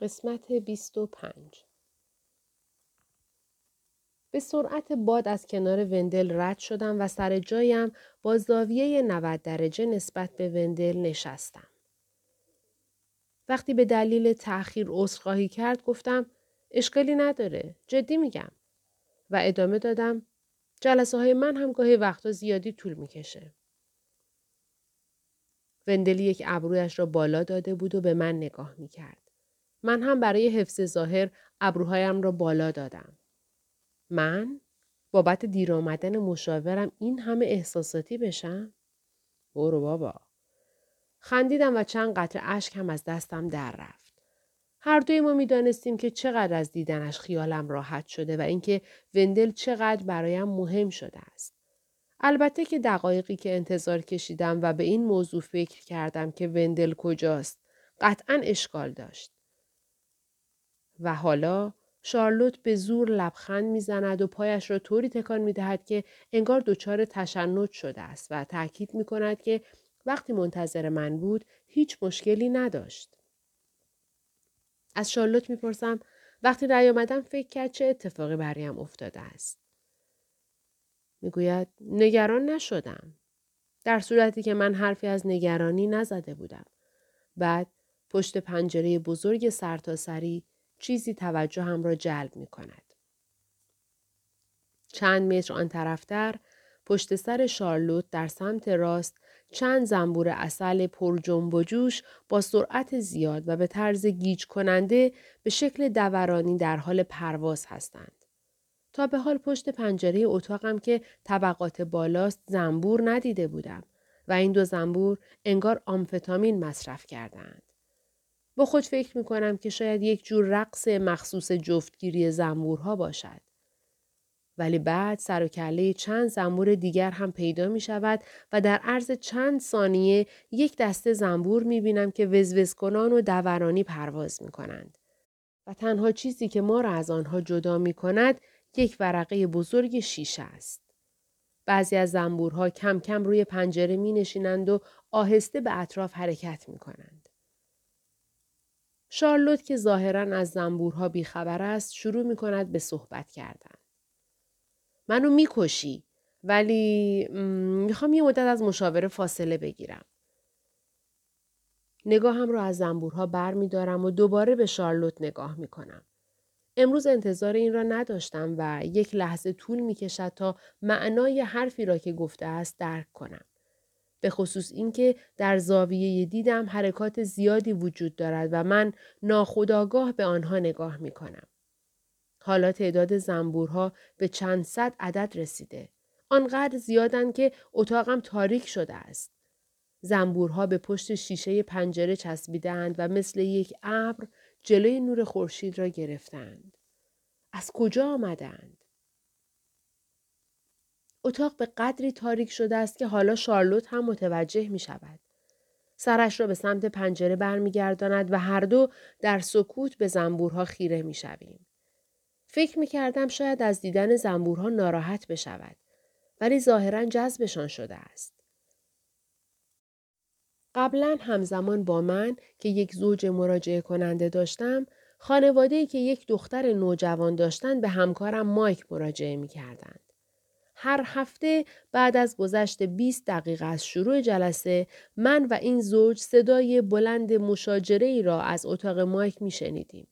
قسمت 25 به سرعت باد از کنار وندل رد شدم و سر جایم با زاویه 90 درجه نسبت به وندل نشستم. وقتی به دلیل تأخیر عذرخواهی کرد گفتم اشکالی نداره. جدی میگم. و ادامه دادم جلسه های من هم گاهی وقتا زیادی طول می‌کشه. وندل یک ابرویش را بالا داده بود و به من نگاه می‌کرد. من هم برای حفظ ظاهر ابروهایم را بالا دادم. من؟ بابت دیر آمدن مشاورم این همه احساساتی بشم؟ برو بابا. خندیدم و چند قطره اشک هم از دستم در رفت. هر دوی ما می‌دانستیم که چقدر از دیدنش خیالم راحت شده و اینکه وندل چقدر برایم مهم شده است. البته که دقایقی که انتظار کشیدم و به این موضوع فکر کردم که وندل کجاست قطعا اشکال داشت. و حالا شارلوت به زور لبخند می‌زند و پایش را طوری تکان می دهد که انگار دچار تشنج شده است و تاکید می کند که وقتی منتظر من بود هیچ مشکلی نداشت. از شارلوت می‌پرسم وقتی رأی آمدم فکر کرد چه اتفاقی برایم افتاده است. می‌گوید نگران نشدم. در صورتی که من حرفی از نگرانی نزده بودم. بعد پشت پنجره بزرگ سرتاسری چیزی توجه هم را جلب می کند. چند متر آن طرفتر پشت سر شارلوت در سمت راست چند زنبور اصل پر جنب و جوش با سرعت زیاد و به طرز گیج کننده به شکل دورانی در حال پرواز هستند. تا به حال پشت پنجره اتاقم که طبقات بالاست زنبور ندیده بودم و این دو زنبور انگار آمفتامین مصرف کردند. با خود فکر می کنم که شاید یک جور رقص مخصوص جفتگیری زنبورها باشد. ولی بعد سر و کله چند زنبور دیگر هم پیدا می شود و در عرض چند ثانیه یک دسته زنبور می بینم که وزوز کنان و دورانی پرواز می کنند. و تنها چیزی که ما را از آنها جدا می کند یک ورقه بزرگ شیشه است. بعضی از زنبورها کم کم روی پنجره می نشینند و آهسته به اطراف حرکت می کنند. شارلوت که ظاهرا از زنبورها بیخبر است شروع می کند به صحبت کردن. منو می‌کشی ولی می‌خوام یه مدت از مشاوره فاصله بگیرم. نگاهم را از زنبورها بر می دارم و دوباره به شارلوت نگاه می کنم. امروز انتظار این را نداشتم و یک لحظه طول می کشد تا معنای حرفی را که گفته است درک کنم. به خصوص اینکه در زاویه دیدم حرکات زیادی وجود دارد و من ناخداگاه به آنها نگاه می کنم. حالا تعداد زنبورها به چند صد عدد رسیده. آنقدر زیادند که اتاقم تاریک شده است. زنبورها به پشت شیشه پنجره چسبیدند و مثل یک ابر جلوی نور خورشید را گرفتند. از کجا آمدند؟ اتاق به قدری تاریک شده است که حالا شارلوت هم متوجه می شود. سرش را به سمت پنجره برمیگرداند و هر دو در سکوت به زنبورها خیره می شویم. فکر می کردم شاید از دیدن زنبورها ناراحت بشود. ولی ظاهرا جذبشان شده است. قبلا همزمان با من که یک زوج مراجعه کننده داشتم، خانواده که یک دختر نوجوان داشتند به همکارم مایک مراجعه می کردند. هر هفته بعد از گذشت 20 دقیقه از شروع جلسه من و این زوج صدای بلند مشاجره ای را از اتاق مایک می شنیدیم.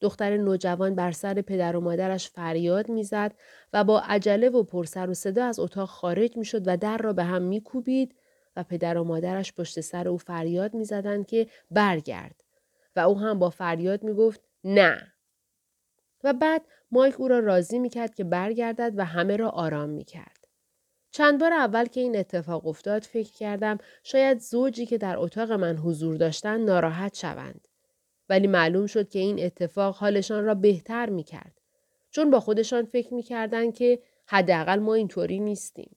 دختر نوجوان بر سر پدر و مادرش فریاد می‌زد و با عجله و پرسر و صدا از اتاق خارج می شد و در را به هم می کوبید و پدر و مادرش پشت سر او فریاد می زدند که برگرد و او هم با فریاد می گفت نه و بعد مایک او را راضی می‌کرد که برگردد و همه را آرام می‌کرد. چند بار اول که این اتفاق افتاد فکر کردم شاید زوجی که در اتاق من حضور داشتند ناراحت شوند. ولی معلوم شد که این اتفاق حالشان را بهتر می‌کرد. چون با خودشان فکر می‌کردند که حداقل ما اینطوری نیستیم.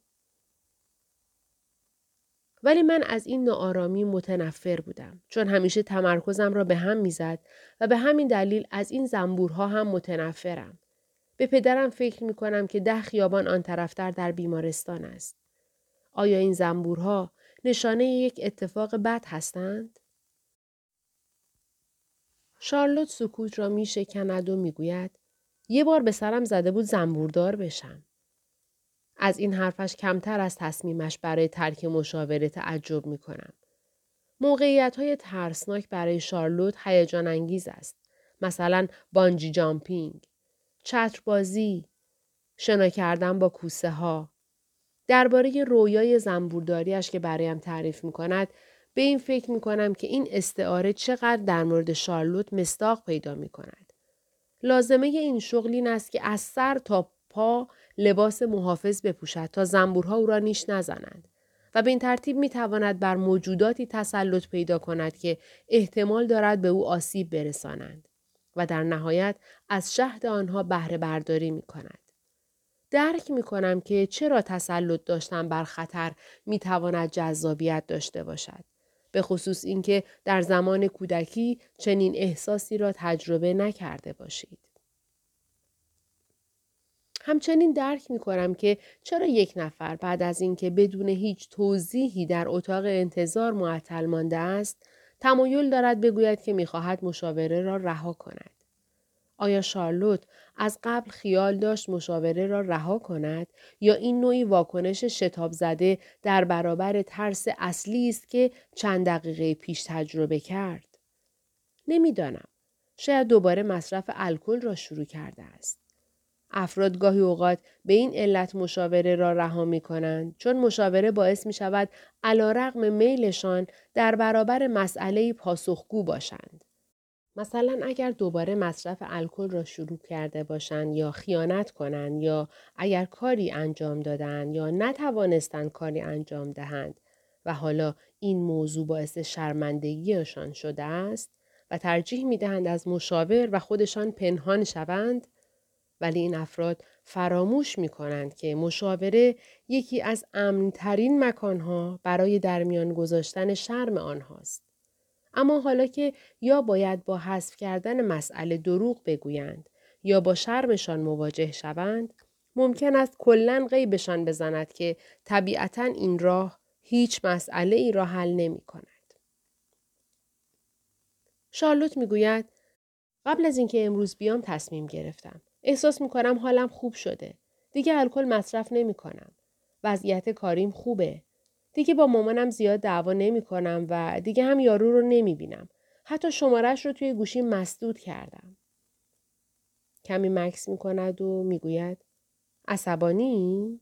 ولی من از این ناآرامی متنفر بودم چون همیشه تمرکزم را به هم می‌زد و به همین دلیل از این زنبورها هم متنفرم. به پدرم فکر می کنم که ده خیابان آن طرفتر در بیمارستان است. آیا این زنبورها نشانه یک اتفاق بد هستند؟ شارلوت سکوت را می شکند و می گوید یه بار به سرم زده بود زنبوردار بشم. از این حرفش کمتر از تصمیمش برای ترک مشاوره تعجب می کنم. موقعیت های ترسناک برای شارلوت هیجان انگیز است. مثلا بانجی جامپینگ، چتربازی، شنا کردن با کوسه ها. درباره رویای زنبورداریش که برایم تعریف می کند به این فکر می کنم که این استعاره چقدر در مورد شارلوت مستاق پیدا می کند. لازمه این شغل این است که از سر تا پا لباس محافظ بپوشد تا زنبورها او را نیش نزنند و به این ترتیب می تواند بر موجوداتی تسلط پیدا کند که احتمال دارد به او آسیب برسانند و در نهایت از شهد آنها بهره برداری می کند. درک می کنم که چرا تسلط داشتن بر خطر می تواند جذابیت داشته باشد. به خصوص اینکه در زمان کودکی چنین احساسی را تجربه نکرده باشید. همچنین درک می کنم که چرا یک نفر بعد از اینکه بدون هیچ توضیحی در اتاق انتظار معطل مانده است تمایل دارد بگوید که می‌خواهد مشاوره را رها کند. آیا شارلوت از قبل خیال داشت مشاوره را رها کند یا این نوعی واکنش شتاب زده در برابر ترس اصلی است که چند دقیقه پیش تجربه کرد؟ نمی‌دانم. شاید دوباره مصرف الکل را شروع کرده است. افراد گاهی اوقات به این علت مشاوره را رها می کنند چون مشاوره باعث می شود علا رقم میلشان در برابر مسئله پاسخگو باشند. مثلا اگر دوباره مصرف الکل را شروع کرده باشند یا خیانت کنند یا اگر کاری انجام دادند یا نتوانستند کاری انجام دهند و حالا این موضوع باعث شرمندگیشان شده است و ترجیح می دهند از مشاور و خودشان پنهان شوند ولی این افراد فراموش می کنند که مشاوره یکی از امنترین مکانها برای درمیان گذاشتن شرم آنهاست. اما حالا که یا باید با حذف کردن مسئله دروغ بگویند یا با شرمشان مواجه شوند ممکن است کلا غیبشان بزند که طبیعتا این راه هیچ مسئله ای را حل نمی کند. شارلوت می‌گوید قبل از اینکه امروز بیام تصمیم گرفتم. احساس می کنم حالم خوب شده. دیگه الکل مصرف نمی کنم. وضعیت کاریم خوبه. دیگه با مامانم زیاد دعوا نمی کنم و دیگه هم یارو رو نمی بینم. حتی شمارش رو توی گوشی مسدود کردم. کمی مکس می کند و می گوید عصبانی؟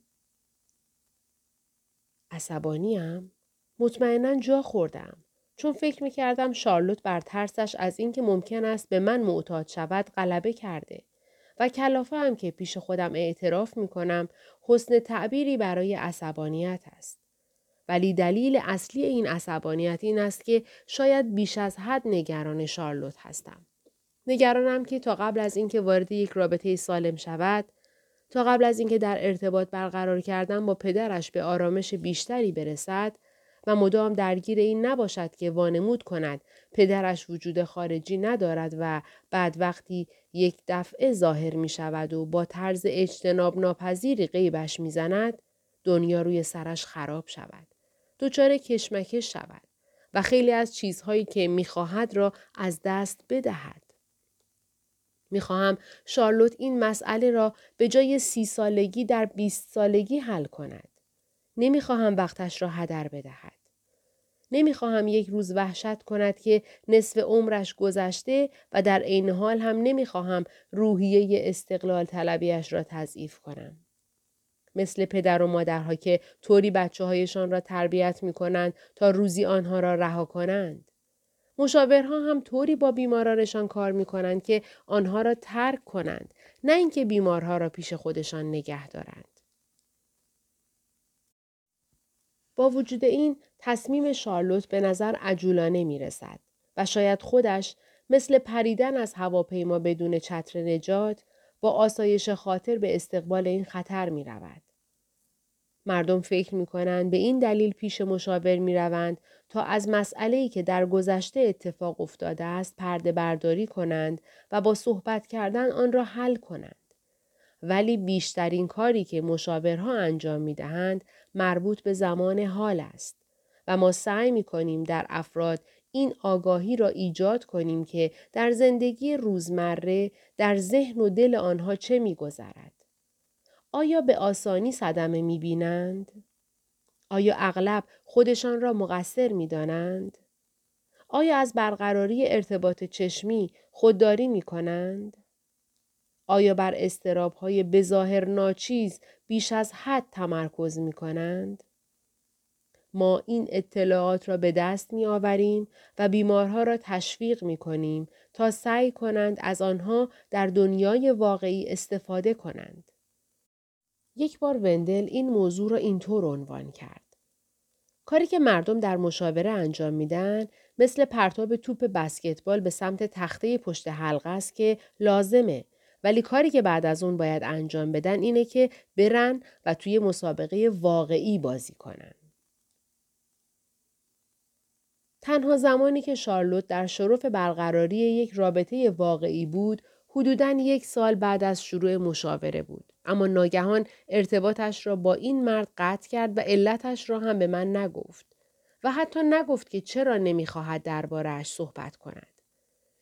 عصبانیم؟ مطمئنا جا خوردم. چون فکر می کردم شارلوت بر ترسش از اینکه ممکن است به من معتاد شود غلبه کرده. و کلافه هم که پیش خودم اعتراف می کنم حسن تعبیری برای عصبانیت است. ولی دلیل اصلی این عصبانیت این است که شاید بیش از حد نگران شارلوت هستم. نگرانم که تا قبل از اینکه وارد یک رابطه سالم شود، تا قبل از اینکه در ارتباط برقرار کردن با پدرش به آرامش بیشتری برسد و مدام درگیر این نباشد که وانمود کند پدرش وجود خارجی ندارد و بعد وقتی یک دفعه ظاهر می شود و با طرز اجتناب ناپذیری غیبش می زند دنیا روی سرش خراب شود. دچار کشمکش شود و خیلی از چیزهایی که می‌خواهد را از دست بدهد. می‌خواهم شارلوت این مسئله را به جای سی سالگی در بیست سالگی حل کند. نمی‌خواهم وقتش را هدر بدهد. نمی‌خواهم یک روز وحشت کند که نصف عمرش گذشته و در عین حال هم نمی‌خواهم روحیه استقلال طلبیش را تضعیف کنم. مثل پدر و مادرها که طوری بچه هایشان را تربیت می کنند تا روزی آنها را رها کنند. مشاورها هم طوری با بیمارانشان کار می کنند که آنها را ترک کنند نه اینکه بیمارها را پیش خودشان نگه دارند. با وجود این تصمیم شارلوت به نظر عجولانه می رسد و شاید خودش مثل پریدن از هواپیما بدون چتر نجات با آسایش خاطر به استقبال این خطر می رود. مردم فکر می کنند به این دلیل پیش مشاور می روند تا از مسئله که در گذشته اتفاق افتاده است پرده برداری کنند و با صحبت کردن آن را حل کنند. ولی بیشترین کاری که مشاورها انجام می دهند مربوط به زمان حال است و ما سعی می کنیم در افراد این آگاهی را ایجاد کنیم که در زندگی روزمره در ذهن و دل آنها چه میگذرد آیا به آسانی صدمه می بینند؟ آیا اغلب خودشان را مقصر می دانند؟ آیا از برقراری ارتباط چشمی خودداری می کنند؟ آیا بر استراب های بظاهر ناچیز بیش از حد تمرکز می کنند؟ ما این اطلاعات را به دست می آوریم و بیمارها را تشویق می کنیم تا سعی کنند از آنها در دنیای واقعی استفاده کنند. یک بار وندل این موضوع را اینطور عنوان کرد. کاری که مردم در مشاوره انجام میدن مثل پرتاب توپ بسکتبال به سمت تخته پشت حلقه است که لازمه ولی کاری که بعد از اون باید انجام بدن اینه که برن و توی مسابقه واقعی بازی کنن. تنها زمانی که شارلوت در شرف برقراری یک رابطه واقعی بود حدوداً یک سال بعد از شروع مشاوره بود. اما ناگهان ارتباطش را با این مرد قطع کرد و علتش را هم به من نگفت. و حتی نگفت که چرا نمی‌خواهد دربارهش صحبت کند.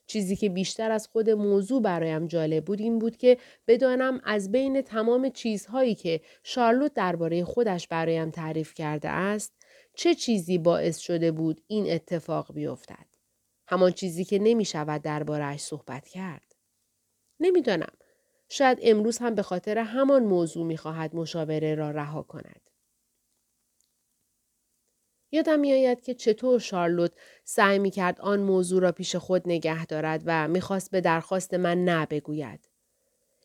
چیزی که بیشتر از خود موضوع برایم جالب بود این بود که بدانم از بین تمام چیزهایی که شارلوت درباره خودش برایم تعریف کرده است چه چیزی باعث شده بود این اتفاق بیفتد. همان چیزی که نمی شود دربارهش صحبت کرد. نمی‌دانم. شاید امروز هم به خاطر همان موضوع می خواهد مشاوره را رها کند. یادم میآید که چطور شارلوت سعی می کرد آن موضوع را پیش خود نگه دارد و می‌خواست به درخواست من نه بگوید.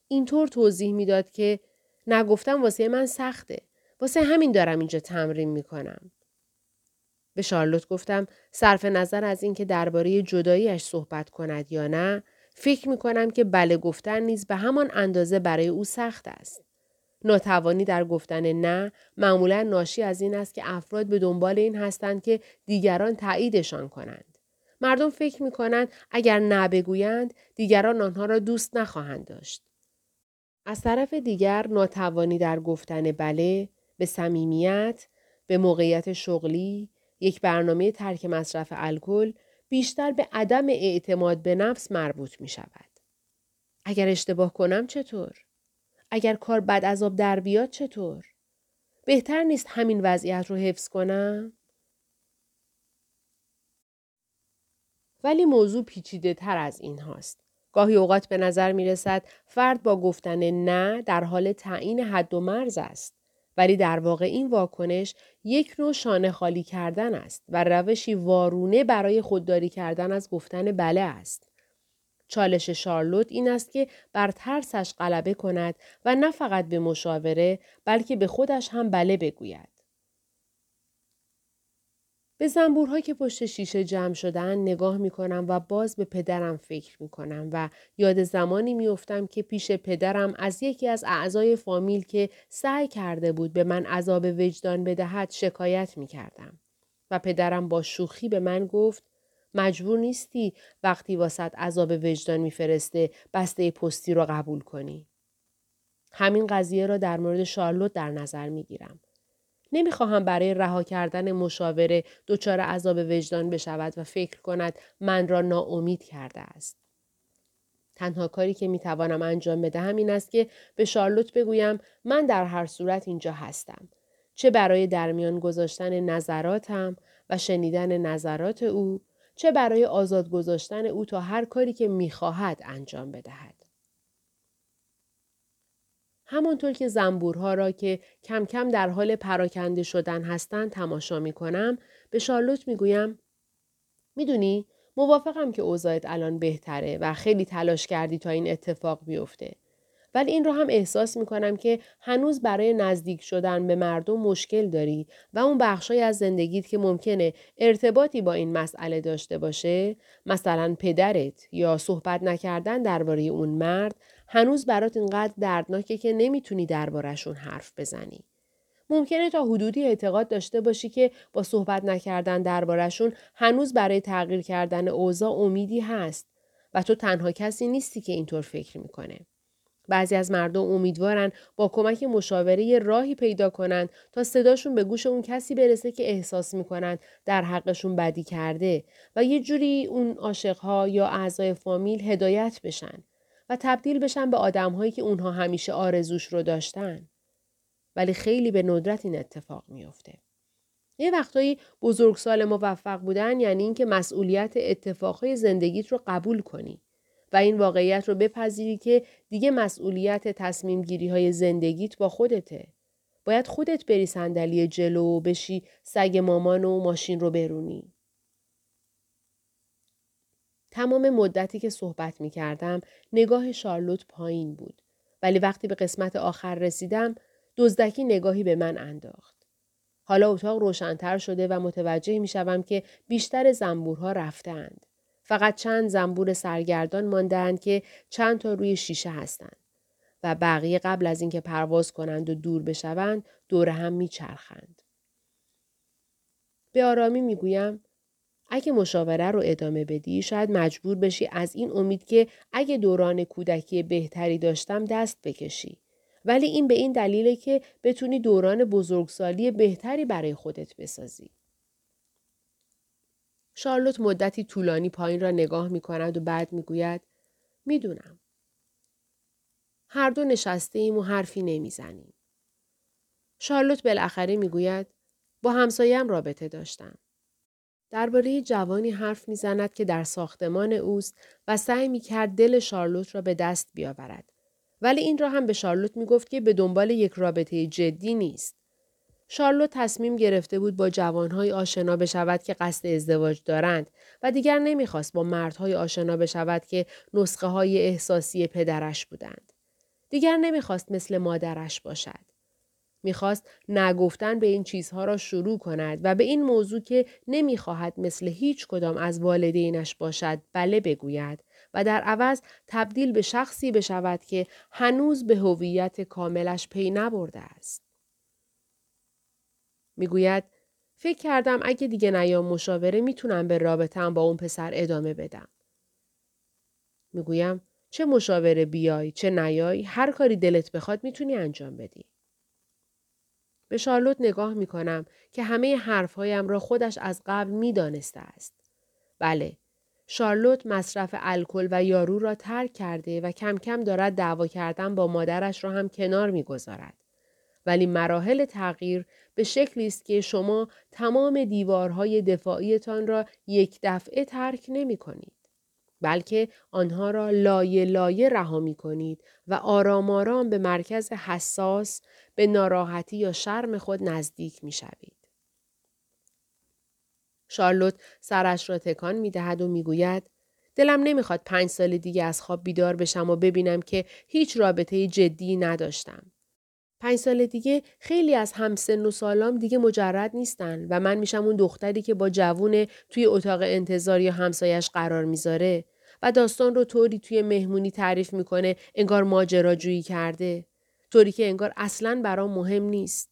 اینطور توضیح می‌داد که نگفتم واسه من سخته. واسه همین دارم اینجا تمرین می کنم. به شارلوت گفتم صرف نظر از اینکه درباره جداییش صحبت کند یا نه فکر می کنم که بله گفتن نیز به همان اندازه برای او سخت است. ناتوانی در گفتن نه معمولا ناشی از این است که افراد به دنبال این هستند که دیگران تاییدشان کنند. مردم فکر می کنند اگر نه بگویند دیگران آنها را دوست نخواهند داشت. از طرف دیگر ناتوانی در گفتن بله به صمیمیت به موقعیت شغلی یک برنامه ترک مصرف الکل بیشتر به عدم اعتماد به نفس مربوط می شود. اگر اشتباه کنم چطور؟ اگر کار بد از آب در بیاد چطور؟ بهتر نیست همین وضعیت رو حفظ کنم؟ ولی موضوع پیچیده تر از این هاست. گاهی اوقات به نظر می رسد فرد با گفتن نه در حال تعیین حد و مرز است. ولی در واقع این واکنش یک نوع شانه خالی کردن است و روشی وارونه برای خودداری کردن از گفتن بله است. چالش شارلوت این است که بر ترسش غلبه کند و نه فقط به مشاوره بلکه به خودش هم بله بگوید. به زنبورها که پشت شیشه جمع شدن نگاه می کنم و باز به پدرم فکر می کنم و یاد زمانی می افتم که پیش پدرم از یکی از اعضای فامیل که سعی کرده بود به من عذاب وجدان بدهد شکایت می کردم. و پدرم با شوخی به من گفت مجبور نیستی وقتی واسط عذاب وجدان میفرسته بسته پستی رو قبول کنی. همین قضیه را در مورد شارلوت در نظر می گیرم. نمی‌خواهم برای رها کردن مشاوره دچار عذاب وجدان بشود و فکر کند من را ناامید کرده است. تنها کاری که می‌توانم انجام بدهم این است که به شارلوت بگویم من در هر صورت اینجا هستم. چه برای درمیان گذاشتن نظراتم و شنیدن نظرات او چه برای آزاد گذاشتن او تا هر کاری که می‌خواهد انجام بدهد. همانطور که زنبورها را که کم کم در حال پراکنده شدن هستند تماشا می کنم به شارلوت می گویم می‌دونی موافقم که اوضاعت الان بهتره و خیلی تلاش کردی تا این اتفاق بیفته. ولی این رو هم احساس می کنم که هنوز برای نزدیک شدن به مردم مشکل داری و اون بخشای از زندگیت که ممکنه ارتباطی با این مسئله داشته باشه مثلا پدرت یا صحبت نکردن درباره اون مرد هنوز برات اینقدر دردناکه که نمی‌تونی دربارهشون حرف بزنی. ممکنه تا حدودی اعتقاد داشته باشی که با صحبت نکردن دربارهشون هنوز برای تغییر کردن اوضاع امیدی هست و تو تنها کسی نیستی که اینطور فکر می‌کنه. بعضی از مردم امیدوارن با کمک مشاوره راهی پیدا کنند تا صداشون به گوش اون کسی برسه که احساس می‌کنن در حقشون بدی کرده و یه جوری اون عاشقها یا اعضای فامیل هدایت بشن و تبدیل بشن به آدمهایی که اونها همیشه آرزوش رو داشتن. ولی خیلی به ندرت این اتفاق میافته. یه وقتایی بزرگسال موفق بودن یعنی اینکه مسئولیت اتفاقهای زندگیت رو قبول کنی و این واقعیت رو بپذیری که دیگه مسئولیت تصمیم گیری های زندگیت با خودته. باید خودت بری صندلی جلو و بشی سگ مامان و ماشین رو برونی. تمام مدتی که صحبت می کردم نگاه شارلوت پایین بود. ولی وقتی به قسمت آخر رسیدم دزدکی نگاهی به من انداخت. حالا اتاق روشنتر شده و متوجه می شوم که بیشتر زنبورها رفتند. فقط چند زنبور سرگردان ماندند که چند تا روی شیشه هستند و بقیه قبل از اینکه پرواز کنند و دور بشوند دور هم میچرخند. به آرامی می‌گویم اگه مشاوره رو ادامه بدی شاید مجبور بشی از این امید که اگه دوران کودکی بهتری داشتم دست بکشی. ولی این به این دلیله که بتونی دوران بزرگسالی بهتری برای خودت بسازی. شارلوت مدتی طولانی پایین را نگاه می کند و بعد می گوید می دونم. هر دو نشسته ایم و حرفی نمی زنیم. شارلوت بالاخره می گوید با همسایم رابطه داشتم. درباره جوانی حرف می‌زند که در ساختمان اوست و سعی می کرد دل شارلوت را به دست بیاورد. ولی این را هم به شارلوت می گفت که به دنبال یک رابطه جدی نیست. شارلوت تصمیم گرفته بود با جوانهای آشنا بشود که قصد ازدواج دارند و دیگر نمی‌خواست با مردهای آشنا بشود که نسخه های احساسی پدرش بودند. دیگر نمی‌خواست مثل مادرش باشد. می‌خواست نگفتن به این چیزها را شروع کند و به این موضوع که نمی‌خواهد مثل هیچ کدام از والدینش باشد بله بگوید و در عوض تبدیل به شخصی بشود که هنوز به هویت کاملش پی نبرده است. می‌گوید فکر کردم اگه دیگه نیام مشاوره می‌تونم به رابطم با اون پسر ادامه بدم. می‌گویم چه مشاوره بیای چه نیای هر کاری دلت بخواد می‌تونی انجام بدی. به شارلوت نگاه می‌کنم که همه حرفهایم را خودش از قبل می‌دانسته است. بله، شارلوت مصرف الکل و یارو را ترک کرده و کم کم دارد دعوا کردن با مادرش را هم کنار می‌گذارد. ولی مراحل تغییر به شکلی است که شما تمام دیوارهای دفاعیتان را یک دفعه ترک نمی کنید. بلکه آنها را لایه لایه رها می کنید و آرام آرام به مرکز حساس به ناراحتی یا شرم خود نزدیک می شوید. شارلوت سرش را تکان می دهد و می گوید دلم نمی‌خواد پنج سال دیگه از خواب بیدار بشم و ببینم که هیچ رابطه جدی نداشتم. پنج سال دیگه خیلی از همسن و سالام دیگه مجرد نیستن و من میشم اون دختری که با جوون توی اتاق انتظار یا همسایش قرار می‌ذاره و داستان رو طوری توی مهمونی تعریف می‌کنه انگار ماجراجویی کرده. طوری که انگار اصلا برام مهم نیست.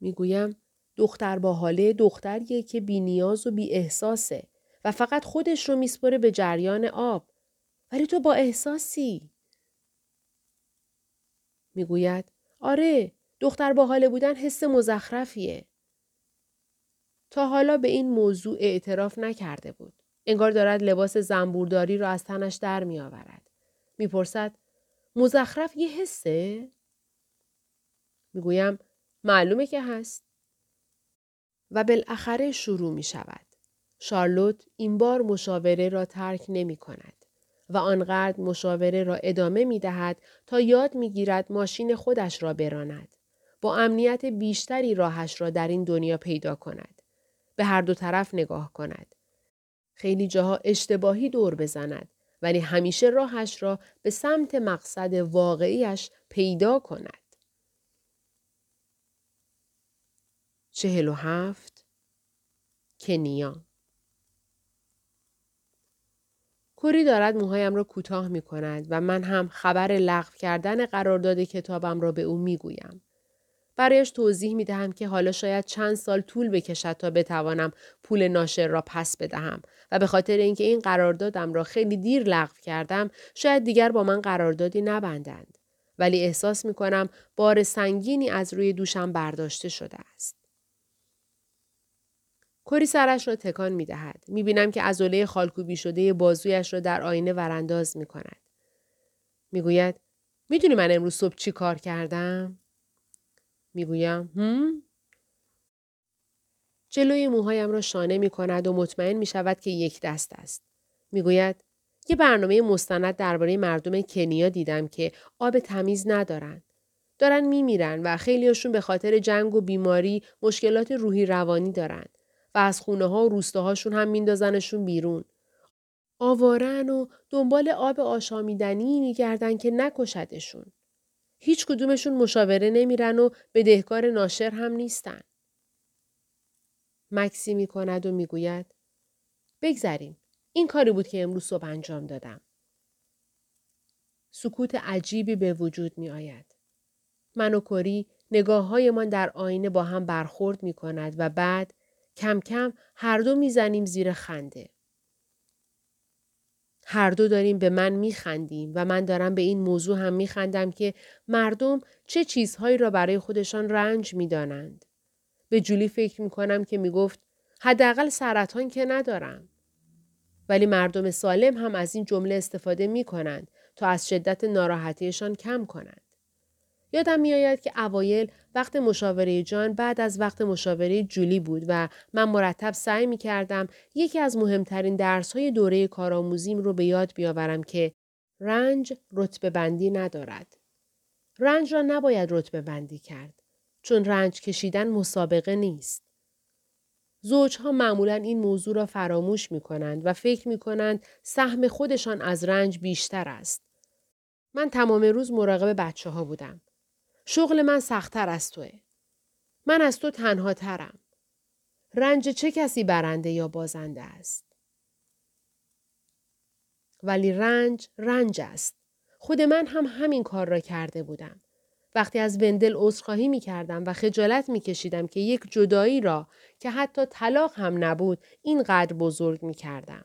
می‌گویم دختر با حاله دختریه که بی نیاز و بی احساسه و فقط خودش رو میسپره به جریان آب. ولی تو با احساسی. می‌گوید آره دختر با حاله بودن حس مزخرفیه. تا حالا به این موضوع اعتراف نکرده بود. انگار دارد لباس زنبورداری را از تنش در می آورد. می‌پرسد مزخرف یه حسه؟ می‌گویم معلومه که هست. و بالاخره شروع می شود. شارلوت این بار مشاوره را ترک نمی کند و آنقدر مشاوره را ادامه می دهد تا یاد می گیرد ماشین خودش را براند. با امنیت بیشتری راهش را در این دنیا پیدا کند. به هر دو طرف نگاه کند. خیلی جاها اشتباهی دور بزند ولی همیشه راهش را به سمت مقصد واقعیش پیدا کند. چهل و هفت کنیا کوری دارد موهایم را کوتاه می کند و من هم خبر لغو کردن قرارداد کتابم را به او می گویم. برایش توضیح می دهم که حالا شاید چند سال طول بکشد تا بتوانم پول ناشر را پس بدهم و به خاطر اینکه این قراردادم را خیلی دیر لغو کردم شاید دیگر با من قراردادی نبندند. ولی احساس می کنم بار سنگینی از روی دوشم برداشته شده است. کری سرش را تکان می دهد. می بینم که ازوله خالکوبی شده بازویش را در آینه ورانداز می کند. می گوید می‌دونی من امروز صبح چی کار کردم؟ می‌گویم هم؟ جلوی موهایم را شانه می کند و مطمئن می شود که یک دست است. می‌گوید یه برنامه مستند درباره مردم کنیا دیدم که آب تمیز ندارن. دارن میمیرن و خیلیاشون به خاطر جنگ و بیماری مشکلات روحی روانی دارن و از خونه ها و روستاهاشون هم میندازنشون بیرون. آوارن و دنبال آب آشامیدنی میگردن که نکشدشون. هیچ کدومشون مشاوره نمیرن و بدهکار ناشر هم نیستن. مکسی می کند و می‌گوید بگذریم. این کاری بود که امروز صبح انجام دادم. سکوت عجیبی به وجود می آید. من و کری نگاه من در آینه با هم برخورد می کند و بعد کم کم هر دو می‌زنیم زیر خنده. هر دو داریم به من میخندیم و من دارم به این موضوع هم میخندم که مردم چه چیزهایی را برای خودشان رنج می‌دانند. به جولی فکر می‌کنم که می‌گفت حداقل سرطان که ندارم. ولی مردم سالم هم از این جمله استفاده می کنند تا از شدت ناراحتیشان کم کنند. یادم میآید که اوایل وقت مشاوره جان بعد از وقت مشاوره جولی بود و من مرتب سعی می کردم یکی از مهمترین درس های دوره کارآموزیم رو به یاد بیاورم که رنج رتبه بندی ندارد. رنج را نباید رتبه بندی کرد چون رنج کشیدن مسابقه نیست. زوجها معمولا این موضوع را فراموش می کنند و فکر می کنند سهم خودشان از رنج بیشتر است. من تمام روز مراقب بچه ها بودم. شغل من سختتر از توه. من از تو تنها ترم. رنج چه کسی برنده یا بازنده است؟ ولی رنج رنج است. خود من هم همین کار را کرده بودم. وقتی از وندل عذرخواهی می کردم و خجالت می کشیدم که یک جدایی را که حتی طلاق هم نبود اینقدر بزرگ می کردم.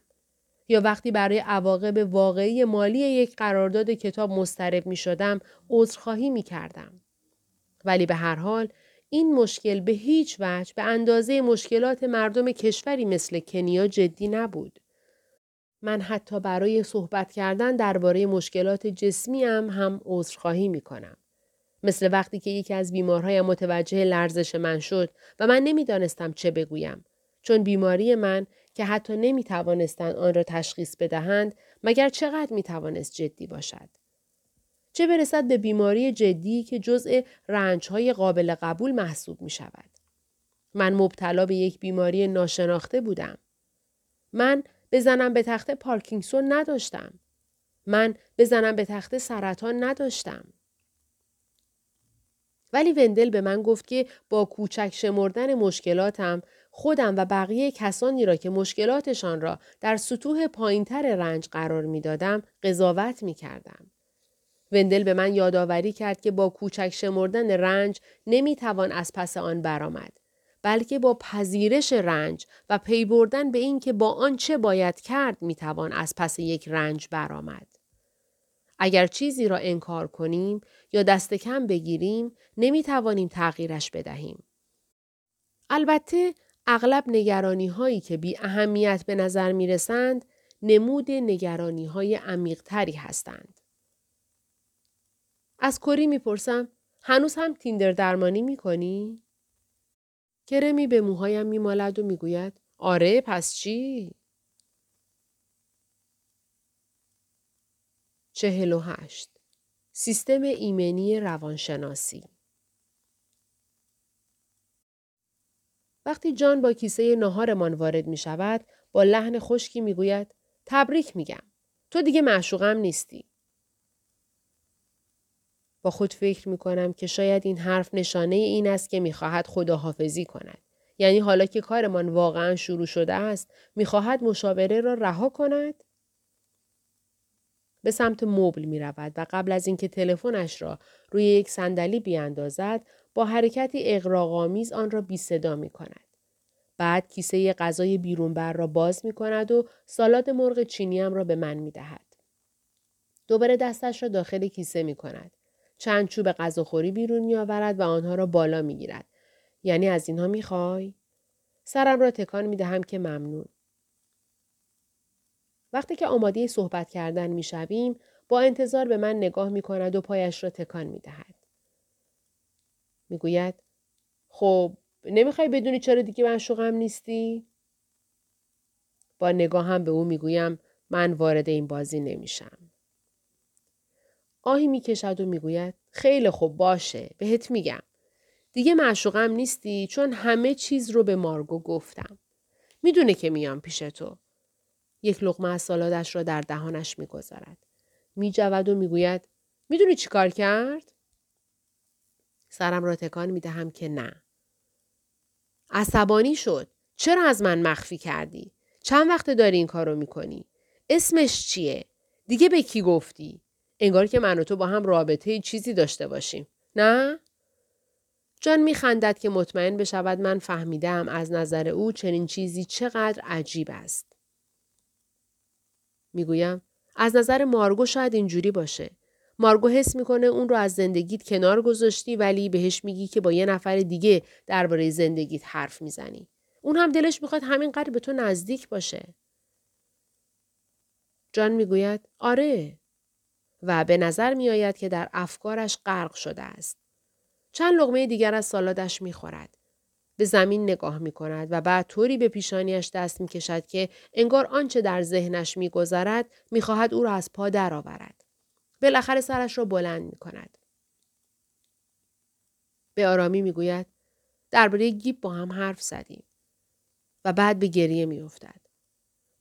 یا وقتی برای عواقب واقعی مالی یک قرارداد کتاب مسترب می شدم عذرخواهی می کردم. ولی به هر حال این مشکل به هیچ وجه به اندازه مشکلات مردم کشوری مثل کنیا جدی نبود. من حتی برای صحبت کردن درباره مشکلات جسمی هم هم عذرخواهی می کنم. مثل وقتی که یکی از بیمارهایم متوجه لرزش من شد و من نمی‌دانستم چه بگویم. چون بیماری من که حتی نمی توانستند آن را تشخیص بدهند مگر چقدر می توانست جدی باشد. چه برسد به بیماری جدی که جزء رنجهای قابل قبول محسوب می شود. من مبتلا به یک بیماری ناشناخته بودم. من بزنم به تخت پارکینگسون نداشتم. من بزنم به تخت سرطان نداشتم. ولی وندل به من گفت که با کوچک شمردن مشکلاتم خودم و بقیه کسانی را که مشکلاتشان را در سطوح پایینتر رنج قرار می دادم قضاوت می کردم. وندل به من یادآوری کرد که با کوچک شمردن رنج نمی توان از پس آن برآمد. بلکه با پذیرش رنج و پی بردن به این که با آن چه باید کرد می توان از پس یک رنج برآمد. اگر چیزی را انکار کنیم یا دست کم بگیریم نمی توانیم تغییرش بدهیم. البته اغلب نگرانی هایی که بی اهمیت به نظر می رسند نمود نگرانی های عمیق تری هستند. از کری می‌پرسم هنوز هم تیندر درمانی می‌کنی؟ کرمی به موهایم میمالد و می‌گوید آره پس چی؟ چهل و هشت سیستم ایمنی روانشناسی وقتی جان با کیسه نهارمان وارد می شود با لحن خشکی می گوید تبریک میگم. تو دیگه معشوقم نیستی. با خود فکر می کنم که شاید این حرف نشانه این است که می‌خواهد خداحافظی کند. یعنی حالا که کارمان واقعا شروع شده است می‌خواهد مشاوره را رها کند؟ به سمت مبل می رود و قبل از اینکه تلفنش را روی یک صندلی بیاندازد با حرکتی اقراقآمیز آن را بی صدا می کند. بعد کیسه غذای بیرونبر را باز می کند و سالاد مرغ چینیم را به من می دهد. دوباره دستش را داخل کیسه می کند. چند چوب غذاخوری بیرون می آورد و آنها را بالا می گیرد. یعنی از اینها می خوای؟ سرم را تکان می دهم که ممنون. وقتی که آماده صحبت کردن می شویم، با انتظار به من نگاه می کند و پایش را تکان می دهد. می گوید خب نمی‌خوای بدونی چرا دیگه من شوقم نیستی؟ با نگاه هم به او می‌گویم من وارد این بازی نمیشم. آهی می‌کشد و می‌گوید خیلی خوب باشه بهت میگم. دیگه معشوقم نیستی چون همه چیز رو به مارگو گفتم. می‌دونه که میام پیش تو. یک لغمه از سالادش را در دهانش می‌گذارد. میجود و می‌گوید می‌دونی چی کار کرد؟ سرم را تکان می‌دهم که نه. عصبانی شد. چرا از من مخفی کردی؟ چند وقت داری این کارو می‌کنی؟ اسمش چیه؟ دیگه به کی گفتی؟ انگار که من و تو با هم رابطه چیزی داشته باشیم. نه؟ جان میخندد که مطمئن بشود من فهمیدم از نظر او چنین چیزی چقدر عجیب است. می‌گویم از نظر مارگو شاید اینجوری باشه. مارگو حس می‌کنه اون رو از زندگیت کنار گذاشتی ولی بهش میگی که با یه نفر دیگه درباره زندگیت حرف می‌زنی. اون هم دلش می‌خواد همینقدر به تو نزدیک باشه. جان می‌گوید آره و به نظر میآید که در افکارش غرق شده است. چند لغمه دیگر از سالادش می‌خورد. به زمین نگاه می کند و بعد طوری به پیشانیش دست می کشد که انگار آنچه در ذهنش می گذرد می خواهد او را از پا درآورد. بالاخره سرش را بلند می کند. به آرامی می گوید درباره گیب با هم حرف زدیم و بعد به گریه می افتد.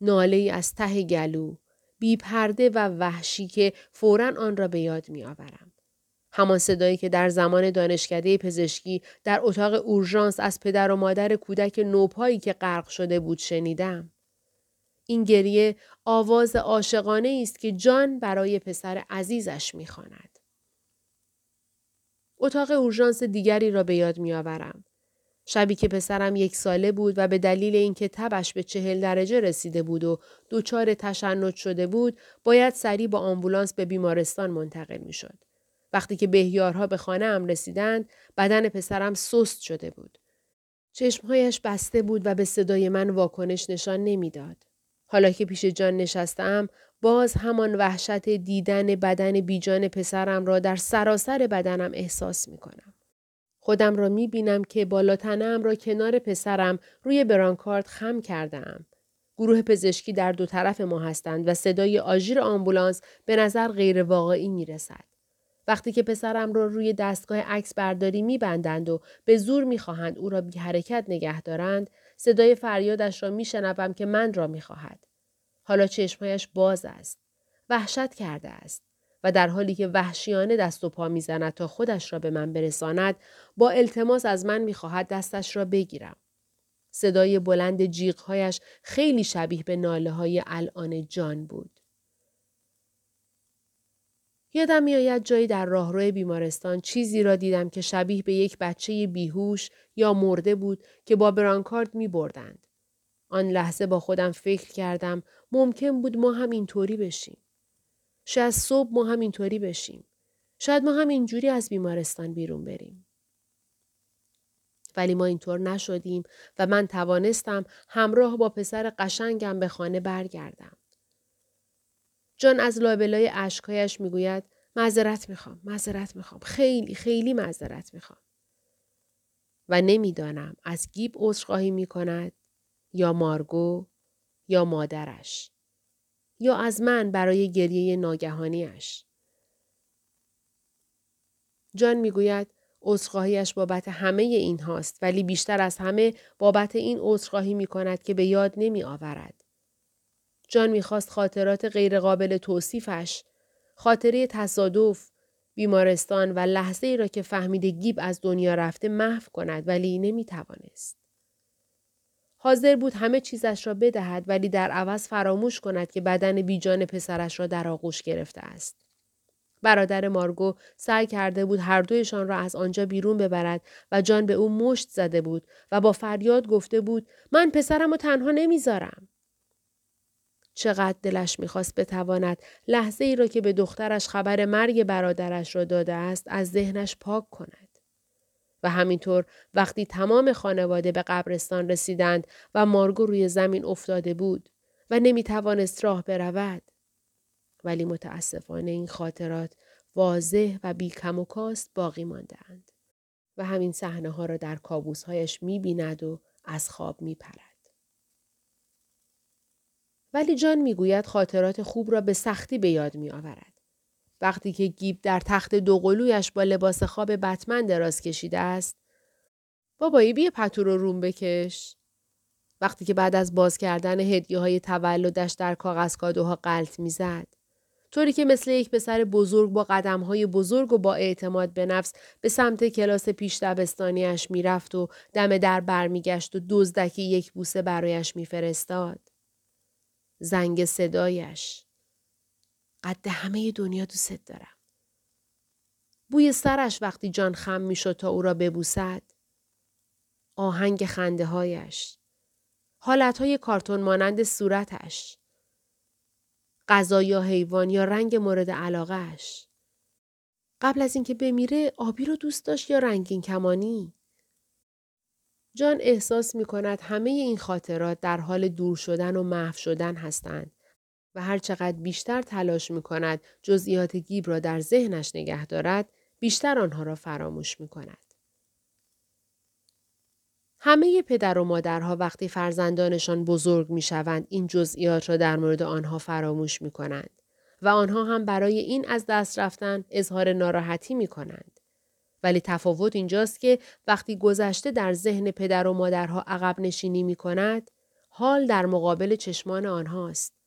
ناله ای از ته گلو بی پرده و وحشی که فورا آن را به یاد می آورم. همان صدایی که در زمان دانشکده پزشکی در اتاق اورژانس از پدر و مادر کودک نوپایی که غرق شده بود شنیدم. این گریه آواز عاشقانه است که جان برای پسر عزیزش می‌خواند. اتاق اورژانس دیگری را به یاد میآورم. شبی که پسرم یک ساله بود و به دلیل اینکه تبش به چهل درجه رسیده بود و دچار تشنج شده بود باید سریع با آمبولانس به بیمارستان منتقل می شد. وقتی که بهیارها به خانه ام رسیدند بدن پسرم سست شده بود. چشمهایش بسته بود و به صدای من واکنش نشان نمی‌داد. حالا که پیش جان نشستم باز همان وحشت دیدن بدن بیجان پسرم را در سراسر بدنم احساس می کنم. خودم را می بینم که بالاتنم را کنار پسرم روی برانکارد خم کردم. گروه پزشکی در دو طرف ما هستند و صدای آژیر آمبولانس به نظر غیر واقعی می رسد. وقتی که پسرم را رو روی دستگاه عکس برداری میبندند و به زور می‌خواهند او را بی حرکت نگه دارند صدای فریادش را میشنوم که من را می‌خواهد حالا چشمهایش باز است وحشت کرده است و در حالی که وحشیانه دست و پا می‌زند تا خودش را به من برساند با التماس از من می‌خواهد دستش را بگیرم صدای بلند جیغهایش خیلی شبیه به ناله های الان جان بود یادم میآید جایی در راهرو بیمارستان چیزی را دیدم که شبیه به یک بچه بیهوش یا مرده بود که با برانکارد می بردند. آن لحظه با خودم فکر کردم ممکن بود ما هم اینطوری بشیم. شاید صبح ما هم اینطوری بشیم. شاید ما هم اینجوری از بیمارستان بیرون بریم. ولی ما اینطور نشدیم و من توانستم همراه با پسر قشنگم به خانه برگردم. جان از لابلای اشکهایش می‌گوید معذرت می‌خوام معذرت می‌خوام خیلی خیلی معذرت می‌خوام و نمی‌دانم از گیب عذرخواهی می‌کند یا مارگو یا مادرش یا از من برای گریه ناگهانیش جان می‌گوید عذرخواهیش بابت همه این هاست ولی بیشتر از همه بابت این عذرخواهی می کند که به یاد نمی آورد. جان می‌خواست خاطرات غیرقابل توصیفش، خاطره تصادف، بیمارستان و لحظه ای را که فهمیده گیب از دنیا رفته محو کند ولی نمی‌توانست. حاضر بود همه چیزش را بدهد ولی در عوض فراموش کند که بدن بیجان پسرش را در آغوش گرفته است. برادر مارگو سعی کرده بود هر دویشان را از آنجا بیرون ببرد و جان به او مشت زده بود و با فریاد گفته بود من پسرم رو تنها نمی‌ذارم. چقدر دلش می‌خواست بتواند لحظه ای را که به دخترش خبر مرگ برادرش را داده است از ذهنش پاک کند. و همینطور وقتی تمام خانواده به قبرستان رسیدند و مارگو روی زمین افتاده بود و نمی توانست راه برود. ولی متاسفانه این خاطرات واضح و بی کم و کاست باقی ماندهاند و همین صحنه ها را در کابوسهایش می بیند و از خواب می پرد. ولی جان می‌گوید خاطرات خوب را به سختی به یاد می آورد. وقتی که گیب در تخت دوقلویش با لباس خواب بتمن دراز کشیده است. بابایی بیا پتو رو روم بکش. وقتی که بعد از باز کردن هدیه های تولدش در کاغذ کادوها قلط می‌زد. طوری که مثل یک پسر بزرگ با قدم های بزرگ و با اعتماد به نفس به سمت کلاس پیش دبستانیش می‌رفت و دم در برمیگشت و دزدکی یک بوسه برایش میفرستاد. زنگ صدایش. قد همه دنیا دوست دارم. بوی سرش وقتی جان خم می شد تا او را ببوسد. آهنگ خنده هایش. حالت های کارتون مانند صورتش. غذا یا حیوان یا رنگ مورد علاقهش. قبل از اینکه بمیره آبی رو دوست داشت یا رنگین کمانی؟ جان احساس می کند همه این خاطرات در حال دور شدن و محو شدن هستند و هر چقدر بیشتر تلاش می کند جزئیات گیب را در ذهنش نگه دارد بیشتر آنها را فراموش می کند. همه پدر و مادرها وقتی فرزندانشان بزرگ می شوند این جزئیات را در مورد آنها فراموش می کنند و آنها هم برای این از دست رفتن اظهار ناراحتی می کنند. ولی تفاوت اینجاست که وقتی گذشته در ذهن پدر و مادرها عقب نشینی می کند، حال در مقابل چشمان آنهاست.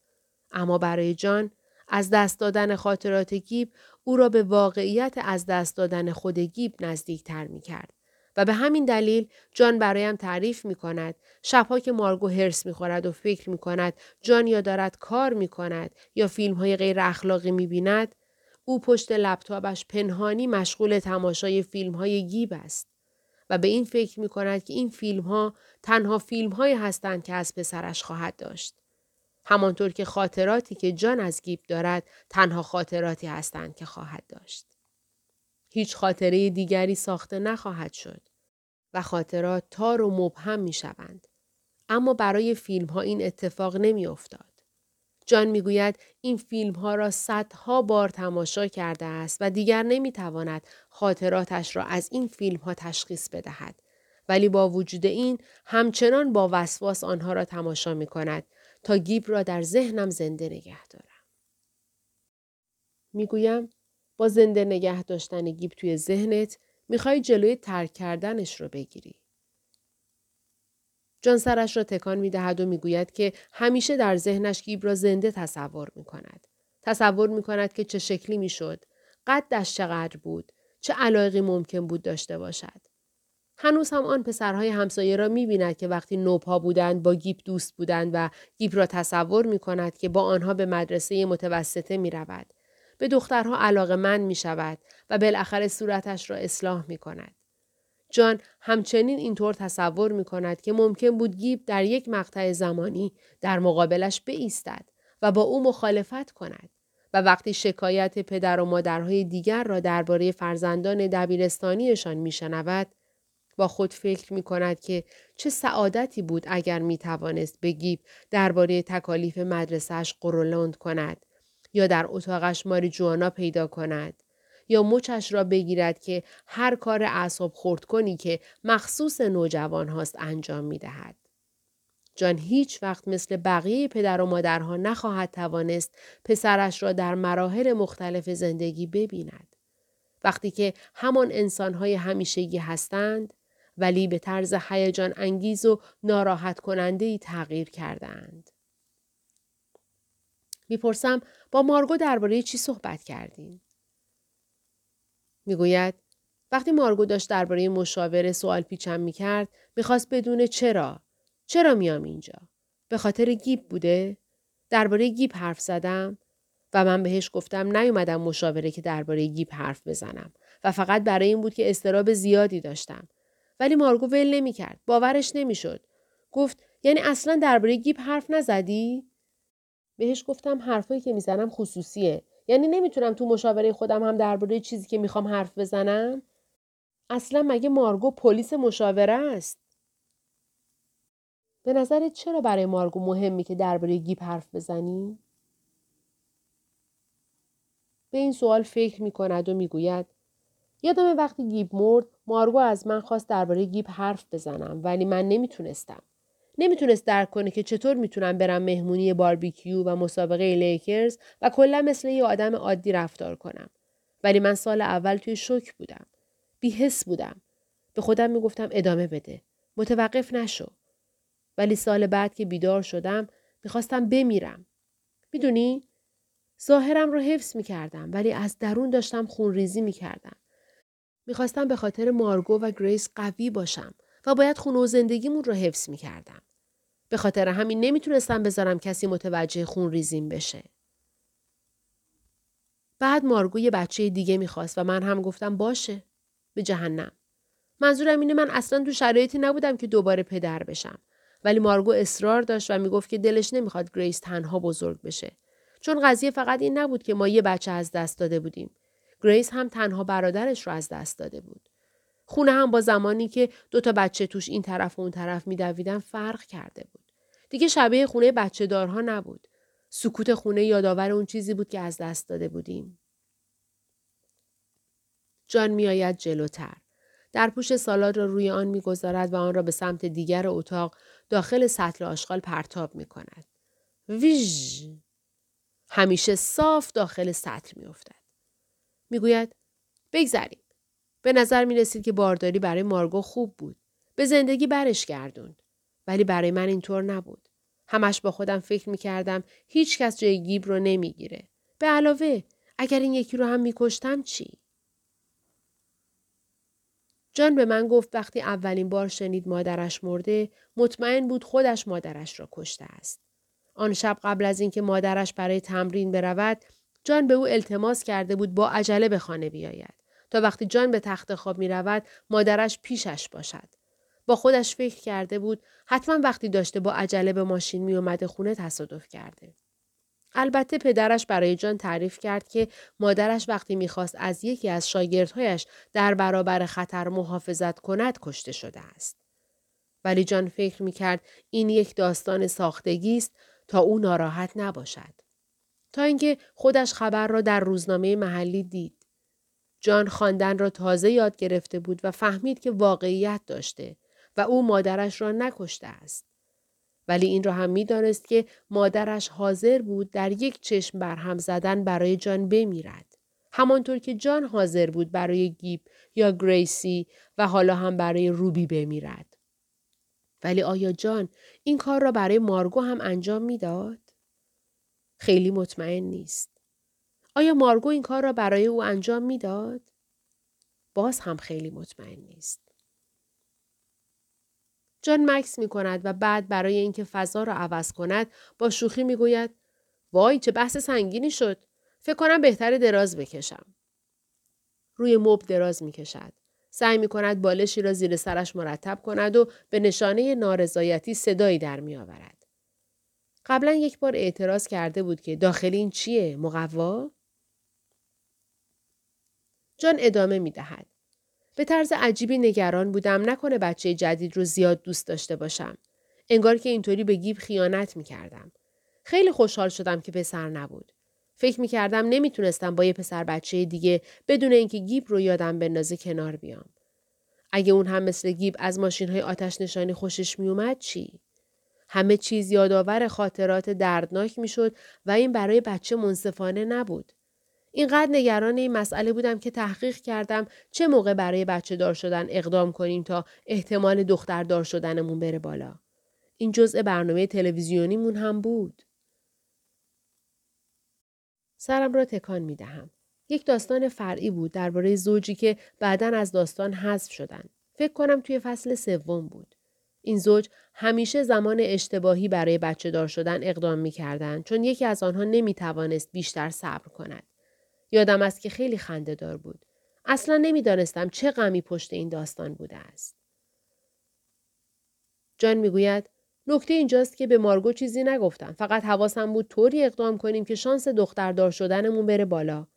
اما برای جان از دست دادن خاطرات گیب او را به واقعیت از دست دادن خود گیب نزدیک تر می کرد. و به همین دلیل جان برایم تعریف می کند شبها که مارگو هرس می خورد و فکر می کند جان یا دارد کار می کند یا فیلم های غیر اخلاقی می بیند او پشت لپتاپش پنهانی مشغول تماشای فیلم های گیب است و به این فکر می کند که این فیلم ها تنها فیلم هایی هستند که از پسرش خواهد داشت. همانطور که خاطراتی که جان از گیب دارد تنها خاطراتی هستند که خواهد داشت. هیچ خاطره دیگری ساخته نخواهد شد و خاطرات تار و مبهم می شوند. اما برای فیلم ها این اتفاق نمی افتاد. جان می‌گوید این فیلم ها را صدها بار تماشا کرده است و دیگر نمی تواند خاطراتش را از این فیلم ها تشخیص بدهد. ولی با وجود این همچنان با وسواس آنها را تماشا می کند تا گیب را در ذهنم زنده نگه دارم. می‌گویم با زنده نگه داشتن گیب توی ذهنت می‌خوای جلوی ترک کردنش رو بگیری. جان سرش را تکان می‌دهد و می‌گوید که همیشه در ذهنش گیب را زنده تصور می کند. تصور می کند که چه شکلی می‌شد، قدش چقدر بود، چه علاقی ممکن بود داشته باشد. هنوز هم آن پسرهای همسایه را می بیند که وقتی نوپا بودند با گیب دوست بودند و گیب را تصور می کند که با آنها به مدرسه متوسطه می رود. به دخترها علاقه من می شود و بالاخره صورتش را اصلاح می کند. جان همچنین اینطور تصور می کند که ممکن بود گیب در یک مقطع زمانی در مقابلش بایستد و با او مخالفت کند و وقتی شکایت پدر و مادرهای دیگر را درباره فرزندان دبیرستانیشان می شنود با خود فکر می کند که چه سعادتی بود اگر می توانست به گیب درباره تکالیف مدرسهش قرولند کند یا در اتاقش ماری جوانا پیدا کند یا مچش را بگیرد که هر کار اعصاب خورد کنی که مخصوص نوجوان هاست انجام می دهد. جان هیچ وقت مثل بقیه پدر و مادرها نخواهد توانست پسرش را در مراحل مختلف زندگی ببیند. وقتی که همان انسانهای همیشگی هستند ولی به طرز هیجان انگیز و ناراحت کننده ای تغییر کردند. می‌پرسم با مارگو درباره چی صحبت کردیم؟ می‌گوید وقتی مارگو داشت درباره مشاوره سوال پیچم می‌کرد می‌خواست بدون چرا چرا میام اینجا؟ به خاطر گیب بوده؟ درباره گیب حرف زدم؟ و من بهش گفتم نیومدم مشاوره که درباره گیب حرف بزنم و فقط برای این بود که استراب زیادی داشتم. ولی مارگو ول نمی‌کرد. باورش نمی‌شد. گفت یعنی اصلا درباره گیب حرف نزدی؟ بهش گفتم حرفایی که می‌زنم خصوصیه. یعنی نمی‌تونم تو مشاوره خودم هم درباره چیزی که می‌خوام حرف بزنم؟ اصلا مگه مارگو پلیس مشاوره است؟ به نظرت چرا برای مارگو مهمی که درباره گیب حرف بزنی؟ به این سوال فکر می کند و می‌گوید یادم وقتی گیب مرد مارگو از من خواست درباره گیب حرف بزنم ولی من نمی‌تونستم. نمی‌تونست درک کنه که چطور می‌تونم برم مهمونی باربیکیو و مسابقه لیکرز و کلا مثل یه آدم عادی رفتار کنم. ولی من سال اول توی شوک بودم. بیحس بودم. به خودم می‌گفتم ادامه بده. متوقف نشو. ولی سال بعد که بیدار شدم می‌خواستم بمیرم. می‌دونی؟ ظاهرم رو حفظ می‌کردم ولی از درون داشتم خونریزی می‌کردم. می‌خواستم به خاطر مارگو و گریس قوی باشم و باید خونه و زندگیمون رو حفظ می‌کردم. به خاطر همین نمی‌تونستم بذارم کسی متوجه خونریزیم بشه. بعد مارگو یه بچه دیگه می‌خواست و من هم گفتم باشه. به جهنم. منظورم اینه من اصلا تو شرایطی نبودم که دوباره پدر بشم. ولی مارگو اصرار داشت و می‌گفت که دلش نمی‌خواد گریس تنها بزرگ بشه. چون قضیه فقط این نبود که ما یه بچه از دست داده بودیم. گریس هم تنها برادرش رو از دست داده بود. خونه هم با زمانی که دو تا بچه توش این طرف و اون طرف میدویدن فرق کرده بود. دیگه شبیه خونه بچه دارها نبود. سکوت خونه یادآور اون چیزی بود که از دست داده بودیم. جان میآید جلوتر. در پوش سالاد را روی آن می‌گذارد و آن را به سمت دیگر اتاق داخل سطل آشغال پرتاب می کند. ویژ همیشه صاف داخل سطل می افتد. می گوید بگذریم. به نظر می رسید که بارداری برای مارگو خوب بود. به زندگی برش گردوند. ولی برای من اینطور نبود. همش با خودم فکر می کردم هیچ کس جای گیب رو نمی‌گیره. به علاوه اگر این یکی رو هم میکشتم چی؟ جان به من گفت وقتی اولین بار شنید مادرش مرده مطمئن بود خودش مادرش را کشته است. آن شب قبل از اینکه مادرش برای تمرین برود جان به او التماس کرده بود با عجله به خانه بیاید تا وقتی جان به تخت خواب می رود مادرش پیشش باشد. با خودش فکر کرده بود حتما وقتی داشته با عجله به ماشین می اومده خونه تصادف کرده. البته پدرش برای جان تعریف کرد که مادرش وقتی می‌خواست از یکی از شاگردهایش در برابر خطر محافظت کند کشته شده است. ولی جان فکر می‌کرد این یک داستان ساختگی است تا او ناراحت نباشد. تا اینکه خودش خبر را در روزنامه محلی دید. جان خواندن را تازه یاد گرفته بود و فهمید که واقعیت داشته و او مادرش را نکشته است. ولی این را هم می‌دانست که مادرش حاضر بود در یک چشم برهم زدن برای جان بمیرد. همانطور که جان حاضر بود برای گیب یا گریسی و حالا هم برای روبی بمیرد. ولی آیا جان این کار را برای مارگو هم انجام می‌داد؟ خیلی مطمئن نیست. آیا مارگو این کار را برای او انجام می‌داد؟ باز هم خیلی مطمئن نیست. جان مکس می کند و بعد برای اینکه فضا را عوض کند با شوخی می گوید وای چه بحث سنگینی شد. فکر کنم بهتر دراز بکشم. روی مب دراز می کشد. سعی می کند بالشی را زیر سرش مرتب کند و به نشانه نارضایتی صدایی در می آورد. قبلا یک بار اعتراض کرده بود که داخل این چیه؟ مقوا؟ جان ادامه می دهد. به طرز عجیبی نگران بودم نکنه بچه جدید رو زیاد دوست داشته باشم. انگار که اینطوری به گیب خیانت می کردم. خیلی خوشحال شدم که پسر نبود. فکر می کردم نمی‌تونستم با یه پسر بچه دیگه بدون اینکه گیب رو یادم بندازه کنار بیام. اگه اون هم مثل گیب از ماشین های آتش نشانی خوشش می اومد چی؟ همه چیز یادآور خاطرات دردناک می شد و این برای بچه منصفانه نبود. اینقدر نگران این مسئله بودم که تحقیق کردم چه موقع برای بچه دار شدن اقدام کنیم تا احتمال دختر دار شدنمون بره بالا. این جزء برنامه تلویزیونیمون هم بود. سرم را تکان می دهم. یک داستان فرعی بود درباره زوجی که بعدا از داستان حذف شدن. فکر کنم توی فصل سوم بود. این زوج همیشه زمان اشتباهی برای بچه دار شدن اقدام می کردن چون یکی از آنها نمی توانست بیشتر صبر کند. یادم است که خیلی خنده دار بود. اصلا نمی‌دانستم چه غمی پشت این داستان بوده است. جان می‌گوید نکته اینجاست که به مارگو چیزی نگفتم. فقط حواسم بود طوری اقدام کنیم که شانس دختردار شدنمون بره بالا.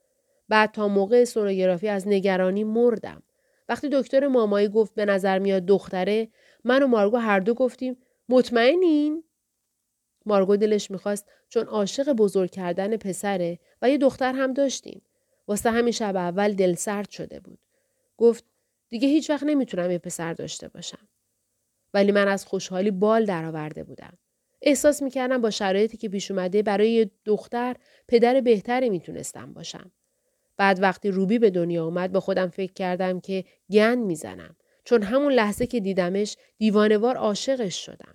بعد تا موقع سونوگرافی از نگرانی مردم. وقتی دکتر مامایی گفت به نظر میاد دختره من و مارگو هر دو گفتیم مطمئنین؟ مارگو دلش می‌خواست چون عاشق بزرگ کردن پسره و یه دختر هم داشتیم. واسه همین شب اول دل سرد شده بود. گفت دیگه هیچ وقت نمی‌تونم یه پسر داشته باشم. ولی من از خوشحالی بال درآورده بودم. احساس می‌کردم با شرایطی که پیش اومده برای یه دختر پدر بهتری می‌تونستم باشم. بعد وقتی روبی به دنیا اومد به خودم فکر کردم که گند می‌زنم چون همون لحظه که دیدمش دیوانوار عاشقش شدم.